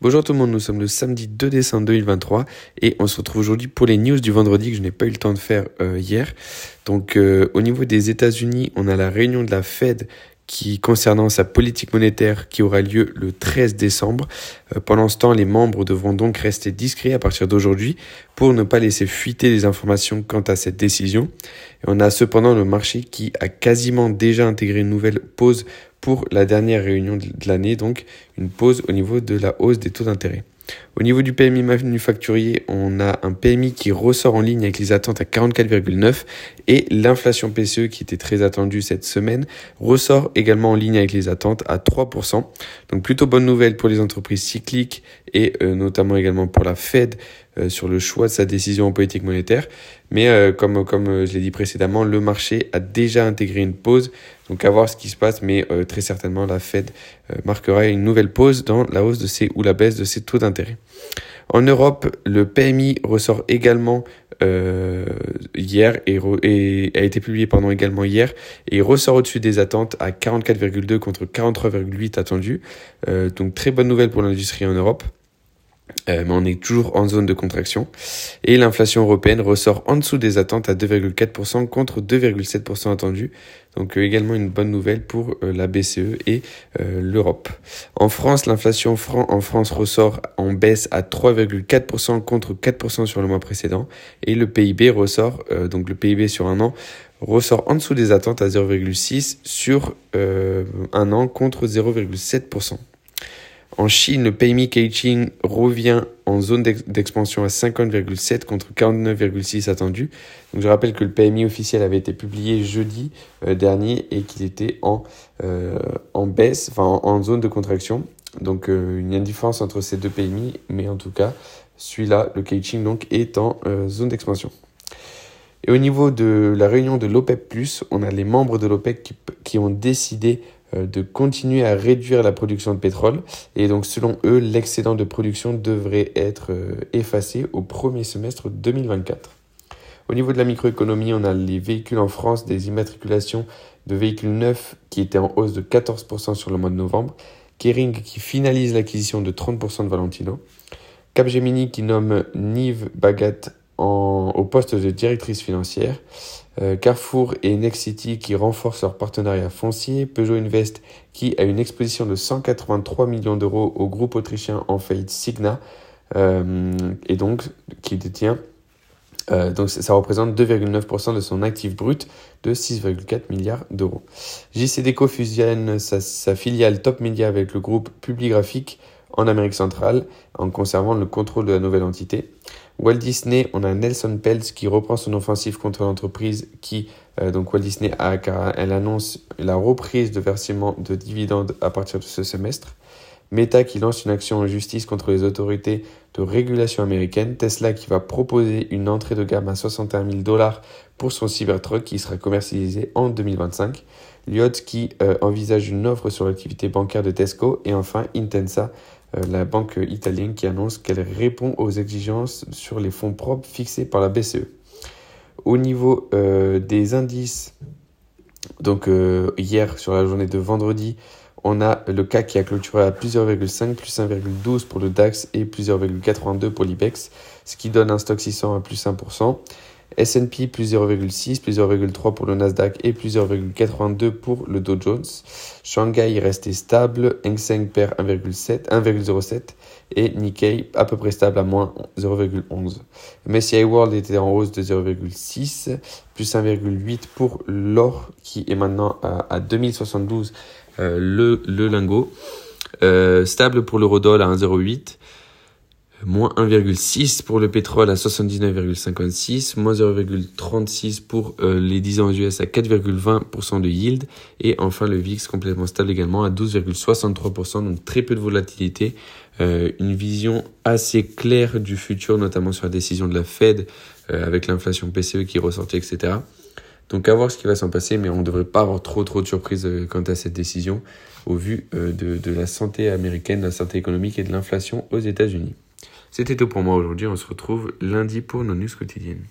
Bonjour tout le monde, nous sommes le samedi 2 décembre 2023 et on se retrouve aujourd'hui pour les news du vendredi que je n'ai pas eu le temps de faire euh, hier. Donc euh, au niveau des États-Unis, on a la réunion de la Fed qui concernant sa politique monétaire qui aura lieu le 13 décembre. Euh, pendant ce temps, les membres devront donc rester discrets à partir d'aujourd'hui pour ne pas laisser fuiter les informations quant à cette décision. On a cependant le marché qui a quasiment déjà intégré une nouvelle pause pour la dernière réunion de l'année, donc une pause au niveau de la hausse des taux d'intérêt. Au niveau du PMI manufacturier, on a un PMI qui ressort en ligne avec les attentes à 44,9 et l'inflation PCE qui était très attendue cette semaine ressort également en ligne avec les attentes à 3%. Donc plutôt bonne nouvelle pour les entreprises cycliques et euh, notamment également pour la Fed sur le choix de sa décision en politique monétaire. Mais euh, comme, comme je l'ai dit précédemment, le marché a déjà intégré une pause. Donc à voir ce qui se passe, mais très certainement la Fed marquera une nouvelle pause dans la hausse de ses ou la baisse de ses taux d'intérêt. En Europe, le PMI ressort également euh, hier et, a été publié pendant également hier et ressort au-dessus des attentes à 44,2 contre 43,8 attendus. Euh, donc très bonne nouvelle pour l'industrie en Europe. Euh, mais on est toujours en zone de contraction. Et l'inflation européenne ressort en dessous des attentes à 2,4% contre 2,7% attendu. Donc euh, également une bonne nouvelle pour euh, la BCE et l'Europe. En France, l'inflation en France ressort en baisse à 3,4% contre 4% sur le mois précédent. Et le PIB ressort, donc le PIB sur un an, ressort en dessous des attentes à 0,6 sur un an contre 0,7%. En Chine, le PMI Caixin revient en zone d'expansion à 50,7 contre 49,6 attendu. Donc je rappelle que le PMI officiel avait été publié jeudi euh, dernier et qu'il était en, euh, en baisse, enfin en, zone de contraction. Donc euh, il y a une différence entre ces deux PMI, mais en tout cas, celui-là, le Caixin, donc, est en zone d'expansion. Et au niveau de la réunion de l'OPEP, on a les membres de l'OPEC qui, ont décidé de continuer à réduire la production de pétrole. Et donc, selon eux, l'excédent de production devrait être euh, effacé au premier semestre 2024. Au niveau de la microéconomie, on a les véhicules en France, des immatriculations de véhicules neufs qui étaient en hausse de 14% sur le mois de novembre. Kering qui finalise l'acquisition de 30% de Valentino. Capgemini qui nomme Nive Bagat au poste de directrice financière. Euh, Carrefour et Nexity qui renforcent leur partenariat foncier, Peugeot Invest qui a une exposition de 183 millions d'euros au groupe autrichien en Signa euh, et donc qui détient euh, donc ça représente 2,9% de son actif brut de 6,4 milliards d'euros. JCDeco fusionne sa, sa, filiale Top Media avec le groupe Publigraphique en Amérique centrale en conservant le contrôle de la nouvelle entité. Walt Disney, on a Nelson Peltz qui reprend son offensive contre l'entreprise qui, euh, donc Walt Disney, a, elle annonce la reprise de versement de dividendes à partir de ce semestre. Meta qui lance une action en justice contre les autorités de régulation américaines. Tesla qui va proposer une entrée de gamme à 61 000 dollars pour son Cybertruck qui sera commercialisé en 2025. Lyot qui euh, envisage une offre sur l'activité bancaire de Tesco. Et enfin Intensa la banque italienne qui annonce qu'elle répond aux exigences sur les fonds propres fixés par la BCE. Au niveau euh, des indices, donc euh, hier sur la journée de vendredi, on a le CAC qui a clôturé à plus 0,5, plus 1,12 pour le DAX et plus 0,82 pour l'IBEX, ce qui donne un stock 600 à plus 1%. S&P plus 0,6, plus 0,3 pour le Nasdaq et plus 0,82 pour le Dow Jones. Shanghai est resté stable, Hang Seng perd 1,07 et Nikkei à peu près stable à moins 0,11. MSCI World était en hausse de 0,6, plus 1,8 pour l'or qui est maintenant à, 2072 euh, le, le lingot. Euh, stable pour l'eurodoll à 1,08 moins 1,6 pour le pétrole à 79,56, moins 0,36 pour euh, les 10 ans US à 4,20% de yield, et enfin le VIX complètement stable également à 12,63%, donc très peu de volatilité, euh, une vision assez claire du futur, notamment sur la décision de la Fed, euh, avec l'inflation PCE qui est ressortie, etc. Donc à voir ce qui va s'en passer, mais on ne devrait pas avoir trop trop de surprises quant à cette décision, au vu de, de la santé américaine, de la santé économique et de l'inflation aux États-Unis. C'était tout pour moi aujourd'hui. On se retrouve lundi pour nos news quotidiennes.